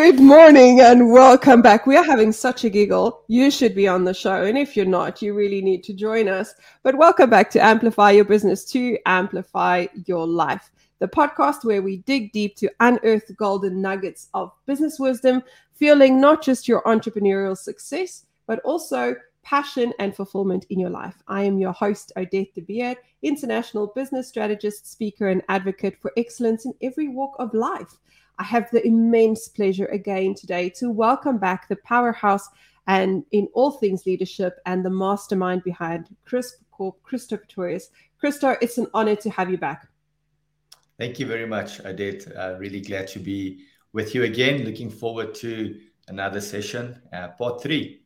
Good morning and welcome back. We are having such a giggle. You should be on the show. And if you're not, you really need to join us. But welcome back to Amplify Your Business to Amplify Your Life, the podcast where we dig deep to unearth golden nuggets of business wisdom, fueling not just your entrepreneurial success, but also passion and fulfillment in your life. I am your host, Odette de Beer, international business strategist, speaker, and advocate for excellence in every walk of life. I have the immense pleasure again today to welcome back the powerhouse and in all things leadership and the mastermind behind CRISP Corp, Christo Pretorius. Christo, it's an honor to have you back. Thank you very much, Odette. Uh, really glad to be with you again. Looking forward to another session, uh, part three.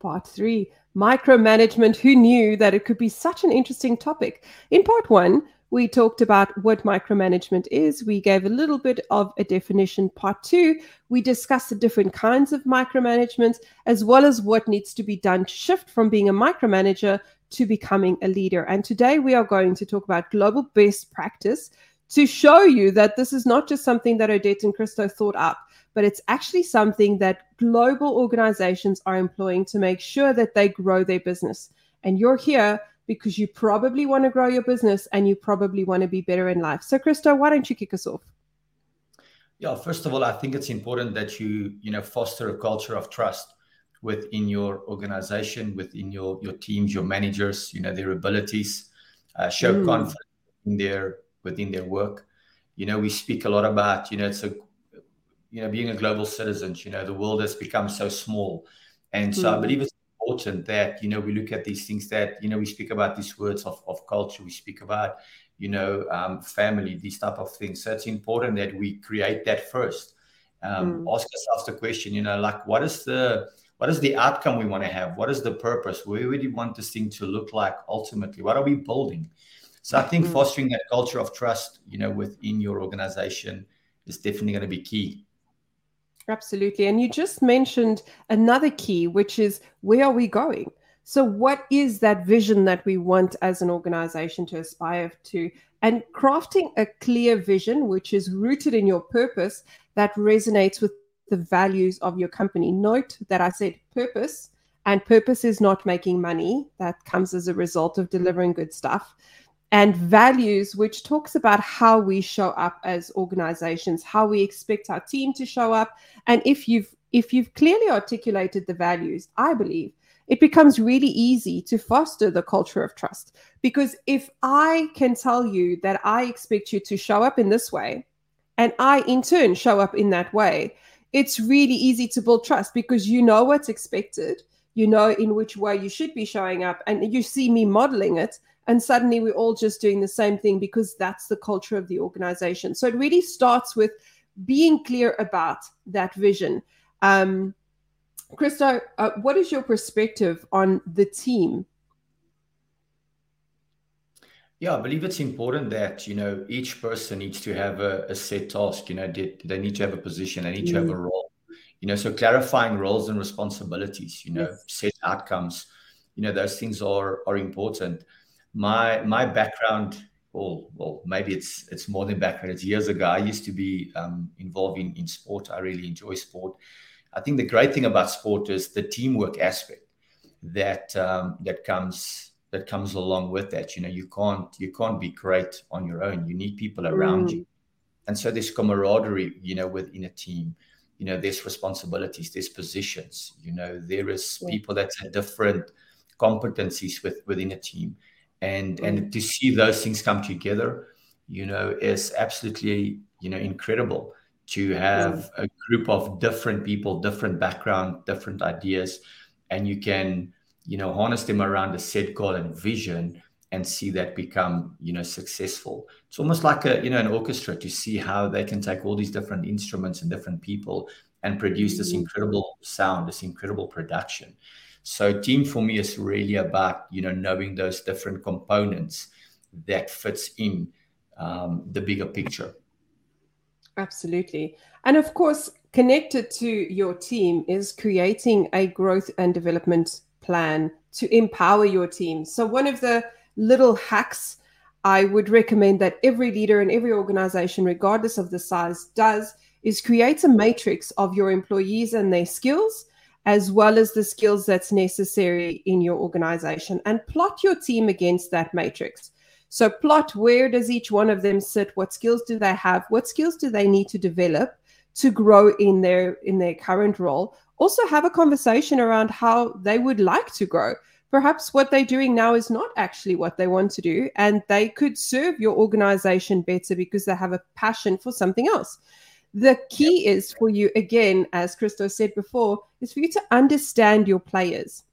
Part three micromanagement. Who knew that it could be such an interesting topic? In part one, we talked about what micromanagement is. We gave a little bit of a definition. Part two, we discussed the different kinds of micromanagement, as well as what needs to be done to shift from being a micromanager to becoming a leader. And today we are going to talk about global best practice to show you that this is not just something that Odette and Christo thought up, but it's actually something that global organizations are employing to make sure that they grow their business. And you're here because you probably want to grow your business and you probably want to be better in life. So, Christo, why don't you kick us off? Yeah, first of all, I think it's important that you you know foster a culture of trust within your organization, within your your teams, your managers. You know their abilities, uh, show mm. confidence in their within their work. You know, we speak a lot about you know it's a you know being a global citizen. You know, the world has become so small, and so mm. I believe it's important that you know we look at these things that you know we speak about these words of, of culture we speak about you know um, family these type of things. So it's important that we create that first. Um, mm. ask ourselves the question you know like what is the what is the outcome we want to have? What is the purpose? Where do we want this thing to look like ultimately? What are we building? So i think mm. fostering that culture of trust you know within your organization is definitely going to be key Absolutely. And you just mentioned another key, which is where are we going? So, what is that vision that we want as an organization to aspire to? And crafting a clear vision, which is rooted in your purpose, that resonates with the values of your company. Note that I said purpose, and purpose is not making money. That comes as a result of delivering good stuff and values, which talks about how we show up as organizations, how we expect our team to show up. And if you've if you've clearly articulated the values, I believe it becomes really easy to foster the culture of trust. Because if I can tell you that I expect you to show up in this way, and I in turn show up in that way, it's really easy to build trust because you know what's expected, you know in which way you should be showing up, and you see me modeling it and suddenly we're all just doing the same thing because that's the culture of the organization so it really starts with being clear about that vision um, Christo, uh, what is your perspective on the team? Yeah, I believe it's important that you know each person needs to have a, a set task. You know, they, they, need to have a position, they need mm. to have a mm. role. You know, so clarifying roles and responsibilities. You know, yes. set outcomes. You know, those things are are important my my background well, well, maybe it's it's more than background. It's years ago. I used to be um, involved in, in sport. I really enjoy sport. I think the great thing about sport is the teamwork aspect that um, that comes that comes along with that. You know, you can't you can't be great on your own. You need people around mm. you, and so there's camaraderie. You know, within a team. You know, there's responsibilities, there's positions. You know, there is people that have different competencies with within a team and and to see those things come together you know is absolutely you know incredible to have a group of different people different background different ideas and you can you know harness them around a set goal and vision and see that become you know successful. It's almost like a you know an orchestra to see how they can take all these different instruments and different people and produce this mm. incredible sound this incredible production so team for me is really about you know knowing those different components that fits in um, the bigger picture. Absolutely, and of course, connected to your team is creating a growth and development plan to empower your team. So one of the little hacks I would recommend that every leader in every organization, regardless of the size, does is create a matrix of your employees and their skills as well as the skills that's necessary in your organization and plot your team against that matrix. So plot where does each one of them sit? What skills do they have? What skills do they need to develop to grow in their in their current role? Also have a conversation around how they would like to grow. Perhaps what they're doing now is not actually what they want to do, and they could serve your organization better because they have a passion for something else. The key is for you, again, as Christo said before, is for you to understand your players.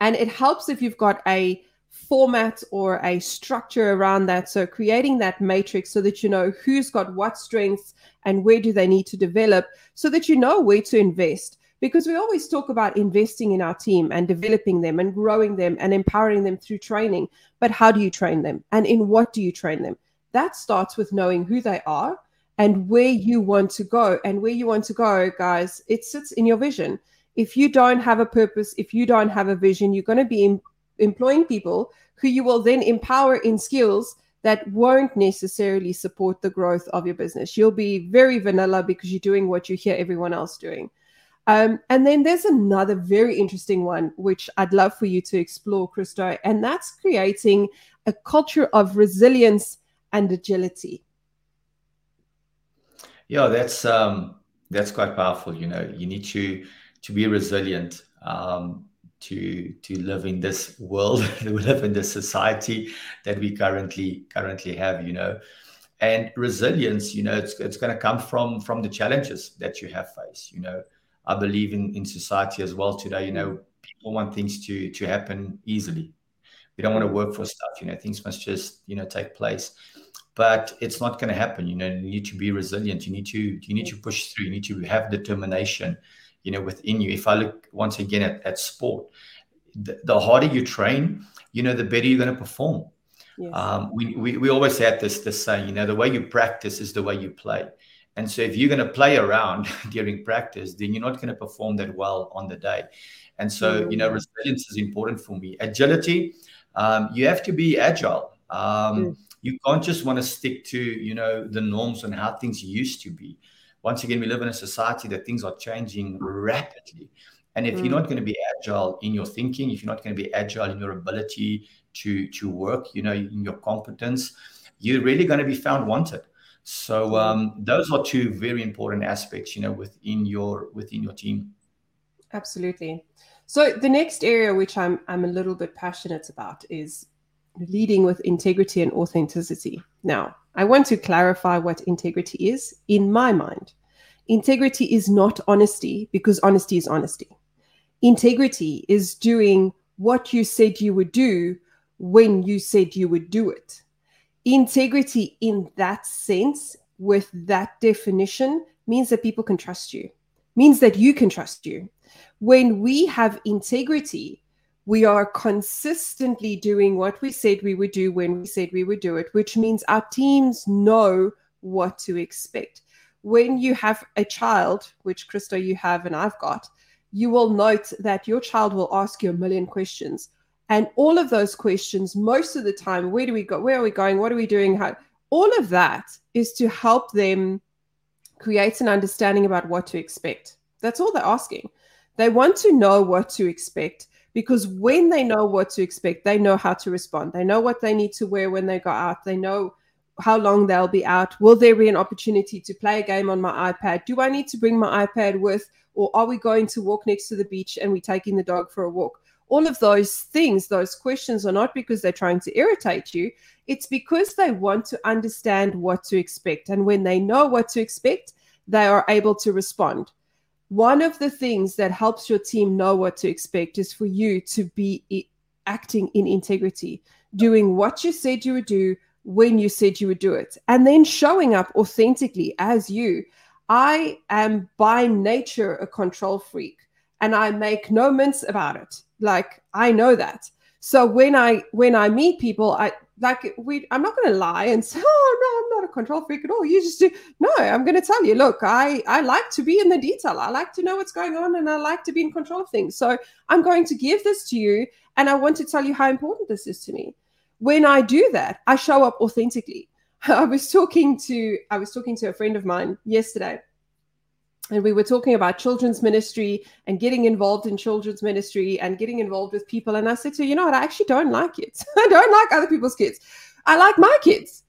And it helps if you've got a format or a structure around that. So creating that matrix so that you know who's got what strengths and where do they need to develop so that you know where to invest. Because we always talk about investing in our team and developing them and growing them and empowering them through training. But how do you train them? And in what do you train them? That starts with knowing who they are and where you want to go. And where you want to go, guys, it sits in your vision. If you don't have a purpose, if you don't have a vision, you're going to be em- employing people who you will then empower in skills that won't necessarily support the growth of your business. You'll be very vanilla because you're doing what you hear everyone else doing. Um, and then there's another very interesting one, which I'd love for you to explore, Christo, and that's creating a culture of resilience and agility yeah that's um that's quite powerful you know. You need to to be resilient um to to live in this world to live in this society that we currently currently have you know. And resilience you know it's, it's going to come from from the challenges that you have faced you know. I believe in in society as well today you know people want things to to happen easily. We don't want to work for stuff you know. Things must just you know take place but it's not going to happen you know you need to be resilient you need to you need to push through you need to have determination you know within you. If i look once again at, at sport the, the harder you train you know the better you're going to perform. Yes. um, we, we, we always had this this saying you know the way you practice is the way you play. And so if you're going to play around during practice then you're not going to perform that well on the day. And so mm-hmm. you know resilience is important for me. Agility um, you have to be agile. Um, mm you can't just want to stick to you know the norms and how things used to be. Once again we live in a society that things are changing rapidly. And if mm. you're not going to be agile in your thinking if you're not going to be agile in your ability to to work you know in your competence you're really going to be found wanted. So mm. um, those are two very important aspects you know within your within your team. Absolutely. So the next area which i'm i'm a little bit passionate about is leading with integrity and authenticity. Now, I want to clarify what integrity is in my mind. Integrity is not honesty because honesty is honesty. Integrity is doing what you said you would do when you said you would do it. Integrity, in that sense, with that definition, means that people can trust you, means that you can trust you. When we have integrity, we are consistently doing what we said we would do when we said we would do it, which means our teams know what to expect. When you have a child, which Christo, you have and I've got, you will note that your child will ask you a million questions. And all of those questions, most of the time, where do we go? Where are we going? What are we doing? How? All of that is to help them create an understanding about what to expect. That's all they're asking. They want to know what to expect because when they know what to expect, they know how to respond. They know what they need to wear when they go out. They know how long they'll be out. Will there be an opportunity to play a game on my iPad? Do I need to bring my iPad with, or are we going to walk next to the beach and we taking the dog for a walk? All of those things, those questions are not because they're trying to irritate you. It's because they want to understand what to expect. And when they know what to expect, they are able to respond one of the things that helps your team know what to expect is for you to be acting in integrity, doing what you said you would do when you said you would do it, and then showing up authentically as you. I am by nature a control freak and I make no mince about it. Like I know that. So when I when I meet people, I like we i'm not going to lie and say oh no i'm not a control freak at all. You just do no i'm going to tell you look i i like to be in the detail. I like to know what's going on and i like to be in control of things. So i'm going to give this to you and i want to tell you how important this is to me. When i do that i show up authentically. I was talking to I was talking to a friend of mine yesterday and we were talking about children's ministry and getting involved in children's ministry and getting involved with people and I said to her, you know what I actually don't like kids. I don't like other people's kids. I like my kids.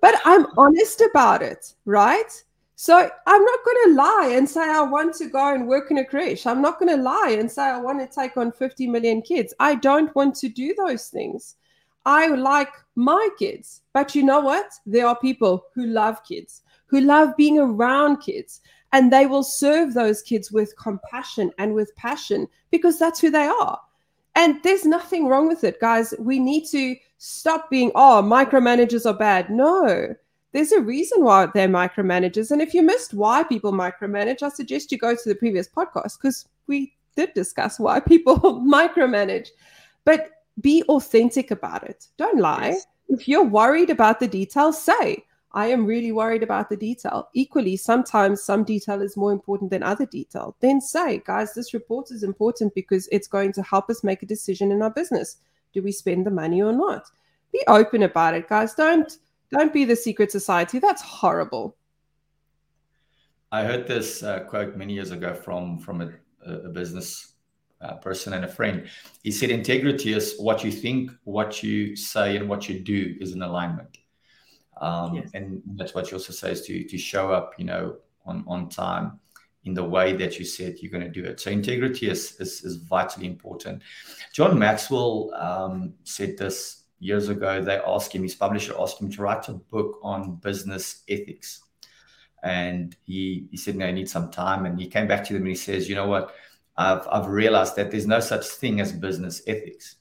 But I'm honest about it, right? So I'm not going to lie and say I want to go and work in a creche. I'm not going to lie and say I want to take on 50 million kids. I don't want to do those things. I like my kids. But you know what? There are people who love kids, who love being around kids, and they will serve those kids with compassion and with passion because that's who they are. And there's nothing wrong with it, guys. We need to stop being, oh, micromanagers are bad. No, there's a reason why they're micromanagers. And if you missed why people micromanage, I suggest you go to the previous podcast because we did discuss why people micromanage. But be authentic about it. Don't lie. Yes. If you're worried about the details, say, I am really worried about the detail. Equally, sometimes some detail is more important than other detail. Then say, guys, this report is important because it's going to help us make a decision in our business. Do we spend the money or not? Be open about it, guys. Don't don't be the secret society. That's horrible. I heard this uh, quote many years ago from from a, a business uh, person and a friend. He said, "Integrity is what you think, what you say, and what you do is in alignment." Um, yes. And that's what you also say is to to show up, you know, on on time in the way that you said you're going to do it. So integrity is is, is vitally important. John Maxwell um, said this years ago, they asked him, his publisher asked him to write a book on business ethics. And he, he said, no, I need some time. And he came back to them and he says, you know what? I've, I've realized that there's no such thing as business ethics.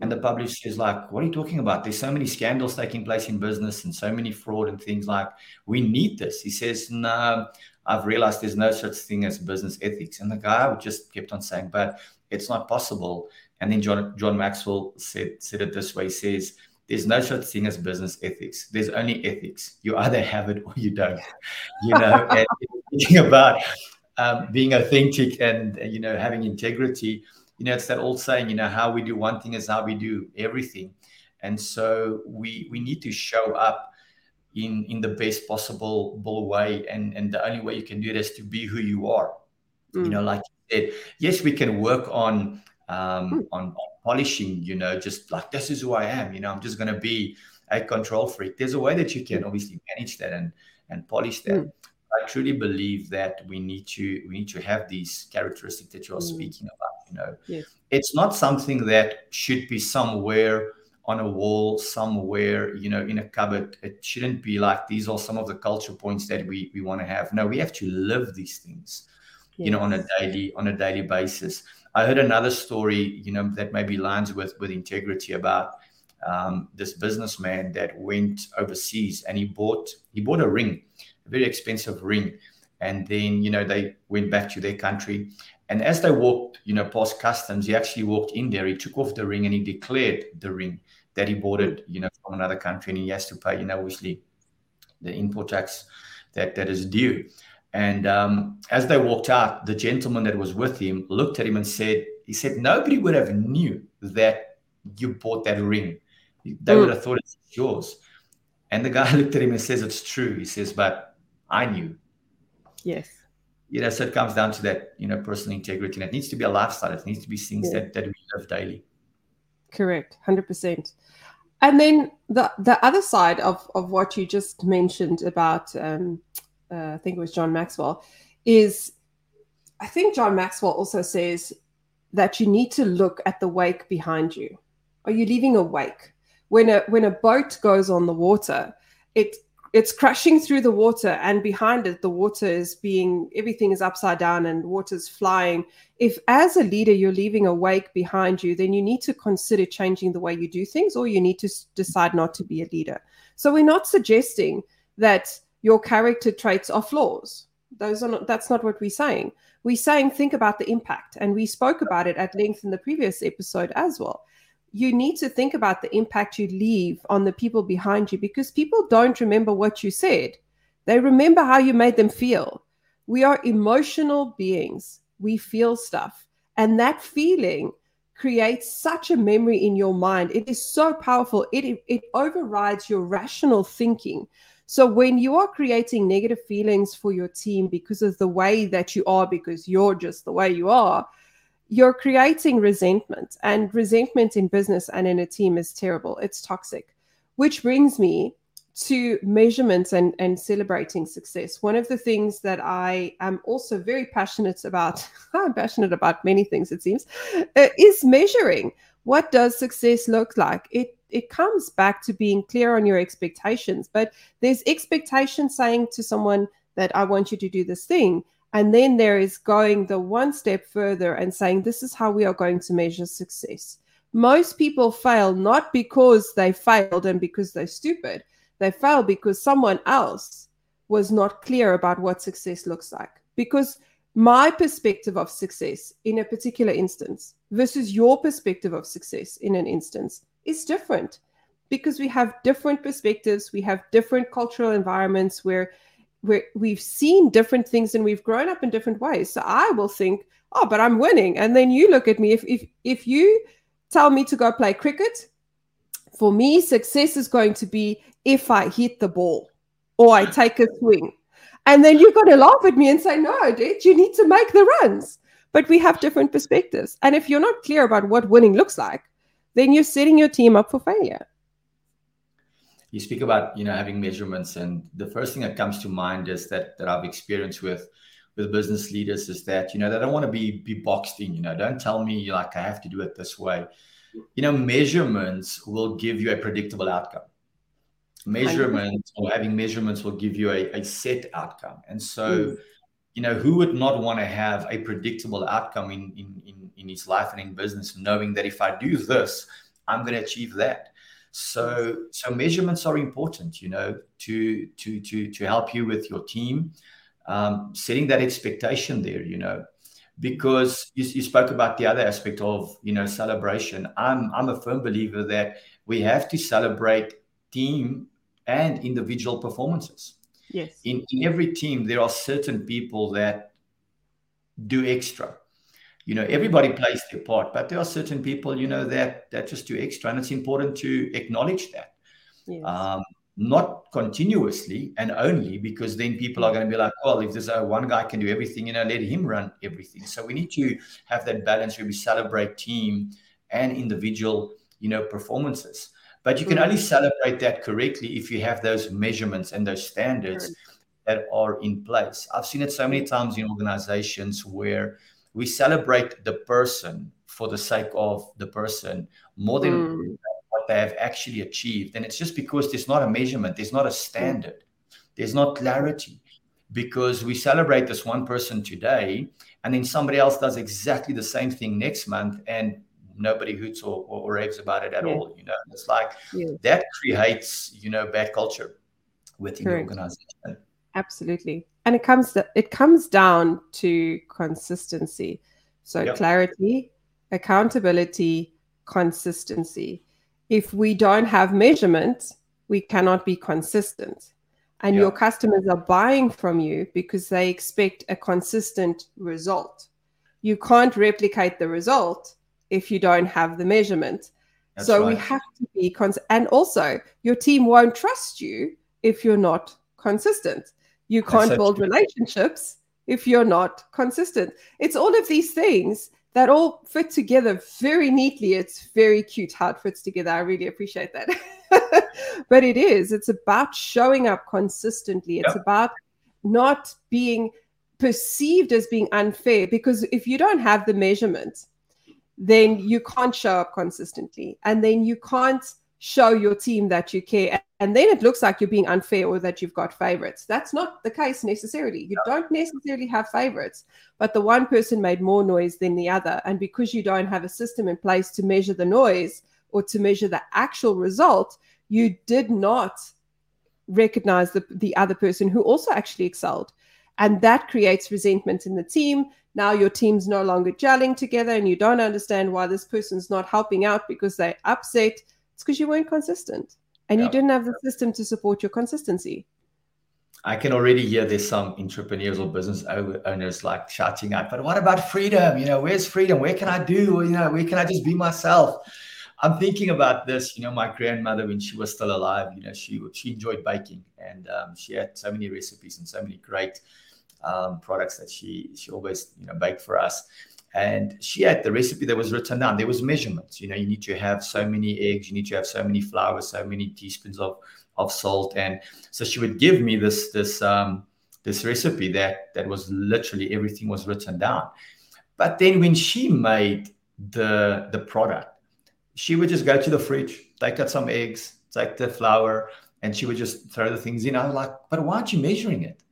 And the publisher is like, what are you talking about? There's so many scandals taking place in business and so many fraud and things like, we need this. He says, no, I've realized there's no such thing as business ethics. And the guy just kept on saying, but it's not possible. And then John John Maxwell said said it this way: he says, "There's no such thing as business ethics. There's only ethics. You either have it or you don't." You know, and thinking about um, being authentic and you know having integrity. You know, it's that old saying. You know, how we do one thing is how we do everything, and so we we need to show up in in the best possible way and and the only way you can do it is to be who you are mm. you know like you said yes we can work on um, mm. on, on, polishing, you know, just like this is who I am, you know, I'm just going to be a control freak. There's a way that you can obviously manage that and, and polish that. Mm. I truly believe that we need to we need to have these characteristics that you are mm. speaking about. You know, yes. it's not something that should be somewhere on a wall, somewhere, you know, in a cupboard. It shouldn't be like these are some of the culture points that we we want to have. No, we have to live these things, yes. you know, on a daily on a daily basis. I heard another story, you know, that maybe lines with with integrity about um, this businessman that went overseas and he bought he bought a ring, a very expensive ring, and then you know they went back to their country, and as they walked, you know, past customs, he actually walked in there. He took off the ring and he declared the ring that he bought it, you know, from another country, and he has to pay, you know, obviously the import tax that that is due. And um, as they walked out, the gentleman that was with him looked at him and said, "He said nobody would have knew that you bought that ring. They mm. would have thought it's yours." And the guy looked at him and says, "It's true." He says, "But I knew." Yes. You know, so it comes down to that, you know, personal integrity, and it needs to be a lifestyle. It needs to be things yeah. that that we live daily. Correct, hundred percent. And then the the other side of of what you just mentioned about um, uh, I think it was John Maxwell, is I think John Maxwell also says that you need to look at the wake behind you. Are you leaving a wake? When a when a boat goes on the water, it it's crashing through the water and behind it the water is being everything is upside down and water's flying if as a leader you're leaving a wake behind you then you need to consider changing the way you do things or you need to decide not to be a leader so we're not suggesting that your character traits are flaws. Those are not, that's not what we're saying. We're saying think about the impact. And we spoke about it at length in the previous episode as well. You need to think about the impact you leave on the people behind you because people don't remember what you said. They remember how you made them feel. We are emotional beings. We feel stuff. And that feeling creates such a memory in your mind. It is so powerful. It, it, overrides your rational thinking. So when you are creating negative feelings for your team because of the way that you are, because you're just the way you are, you're creating resentment. And resentment in business and in a team is terrible. It's toxic. Which brings me to measurements and, and celebrating success. One of the things that I am also very passionate about, I'm passionate about many things, it seems, uh, is measuring. What does success look like? It it comes back to being clear on your expectations, but there's expectation saying to someone that I want you to do this thing. And then there is going the one step further and saying, This is how we are going to measure success. Most people fail not because they failed and because they're stupid, they fail because someone else was not clear about what success looks like. Because my perspective of success in a particular instance versus your perspective of success in an instance is different because we have different perspectives, we have different cultural environments where where we've seen different things and we've grown up in different ways. So I will think, oh, but I'm winning. And then you look at me. If if if you tell me to go play cricket, for me, success is going to be if I hit the ball or I take a swing. And then you've got to laugh at me and say, no, dude, you need to make the runs. But we have different perspectives. And if you're not clear about what winning looks like, then you're setting your team up for failure. You speak about, you know, having measurements, and the first thing that comes to mind is that that I've experienced with with business leaders is that, you know, they don't want to be be boxed in, you know, don't tell me like I have to do it this way. You know, measurements will give you a predictable outcome measurements or having measurements will give you a, a set outcome. And so, mm. you know, who would not want to have a predictable outcome in, in, in, in his life and in business, knowing that if I do this, I'm going to achieve that. So, so measurements are important, you know, to to to to help you with your team, um, setting that expectation there, you know, because you, you spoke about the other aspect of you know celebration. I'm I'm a firm believer that we have to celebrate team and individual performances. Yes. In, in every team, there are certain people that do extra. You know, everybody plays their part, but there are certain people, you know, that that just do extra, and it's important to acknowledge that. Yes. Um, not continuously and only because then people are going to be like, well, if there's a one guy can do everything, you know, let him run everything. So we need to have that balance where we celebrate team and individual, you know, performances. But you can only mm-hmm. celebrate that correctly if you have those measurements and those standards that are in place. I've seen it so many times in organizations where we celebrate the person for the sake of the person more than mm. what they have actually achieved. And it's just because there's not a measurement, there's not a standard, there's not clarity. Because we celebrate this one person today, and then somebody else does exactly the same thing next month, and nobody hoots or, or, or raves about it at yeah. all. You know, it's like yeah. that creates, you know, bad culture within Correct. the organization. Absolutely. And it comes to, it comes down to consistency. So yep. clarity, accountability, consistency. If we don't have measurement, we cannot be consistent. And yep. your customers are buying from you because they expect a consistent result. You can't replicate the result if you don't have the measurement. That's so right. we have to be cons- and also your team won't trust you if you're not consistent. You can't build true. relationships if you're not consistent. It's all of these things that all fit together very neatly. It's very cute how it fits together. I really appreciate that. but it is, it's about showing up consistently. It's yep. about not being perceived as being unfair because if you don't have the measurement, then you can't show up consistently and then you can't show your team that you care and then it looks like you're being unfair or that you've got favorites. That's not the case necessarily. You don't necessarily have favorites but the one person made more noise than the other. And because you don't have a system in place to measure the noise or to measure the actual result you did not recognize the, the other person who also actually excelled. And that creates resentment in the team. Now your team's no longer gelling together and you don't understand why this person's not helping out because they're upset it's because you weren't consistent and you didn't have the system to support your consistency I can already hear there's some entrepreneurs or business owners like shouting out, but what about freedom? You know, where's freedom? Where can I do? You know, where can I just be myself? I'm thinking about this. You know, my grandmother, when she was still alive, you know, she she enjoyed baking, and um, she had so many recipes and so many great um, products that she she always you know baked for us. And she had the recipe that was written down. There was measurements. You know, you need to have so many eggs, you need to have so many flours, so many teaspoons of of salt, and so she would give me this this um, this recipe that that was literally everything was written down. But then when she made the the product, she would just go to the fridge, take out some eggs, take the flour, and she would just throw the things in. I was like, but why aren't you measuring it?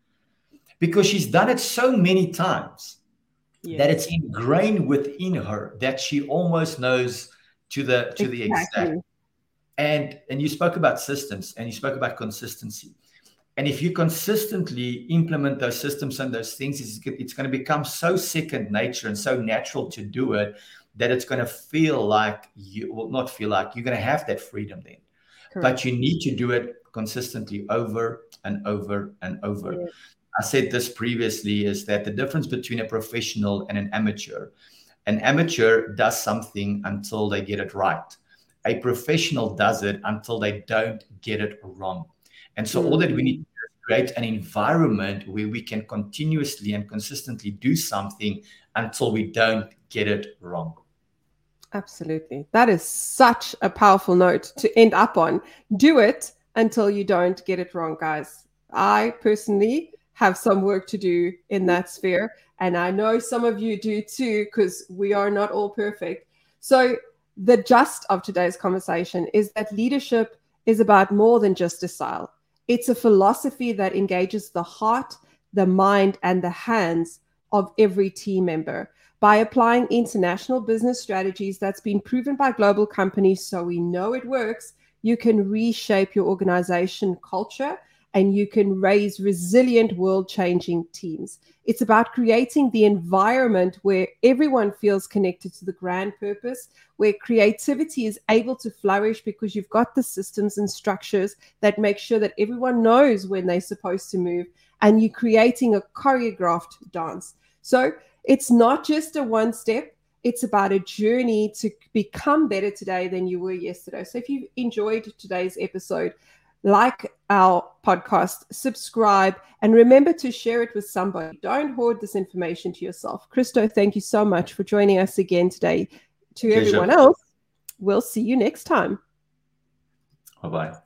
Because she's done it so many times yeah. that it's ingrained within her that she almost knows to the to exactly. the exact. And and you spoke about systems and you spoke about consistency. And if you consistently implement those systems and those things, it's, it's going to become so second nature and so natural to do it that it's going to feel like you will not feel like you're going to have that freedom then. Correct. But you need to do it consistently over and over and over. Yeah. I said this previously is that the difference between a professional and an amateur, an amateur does something until they get it right. A professional does it until they don't get it wrong. And so, all that we need to create an environment where we can continuously and consistently do something until we don't get it wrong. Absolutely. That is such a powerful note to end up on. Do it until you don't get it wrong, guys. I personally have some work to do in mm. that sphere. And I know some of you do too, because we are not all perfect. So, the gist of today's conversation is that leadership is about more than just a style, it's a philosophy that engages the heart, the mind, and the hands of every team member by applying international business strategies that's been proven by global companies so we know it works you can reshape your organization culture and you can raise resilient world changing teams. It's about creating the environment where everyone feels connected to the grand purpose where creativity is able to flourish because you've got the systems and structures that make sure that everyone knows when they're supposed to move and you're creating a choreographed dance. So it's not just a one step, it's about a journey to become better today than you were yesterday. So if you enjoyed today's episode, like our podcast, subscribe, and remember to share it with somebody. Don't hoard this information to yourself. Christo, thank you so much for joining us again today. To Pleasure. everyone else, we'll see you next time. Bye bye.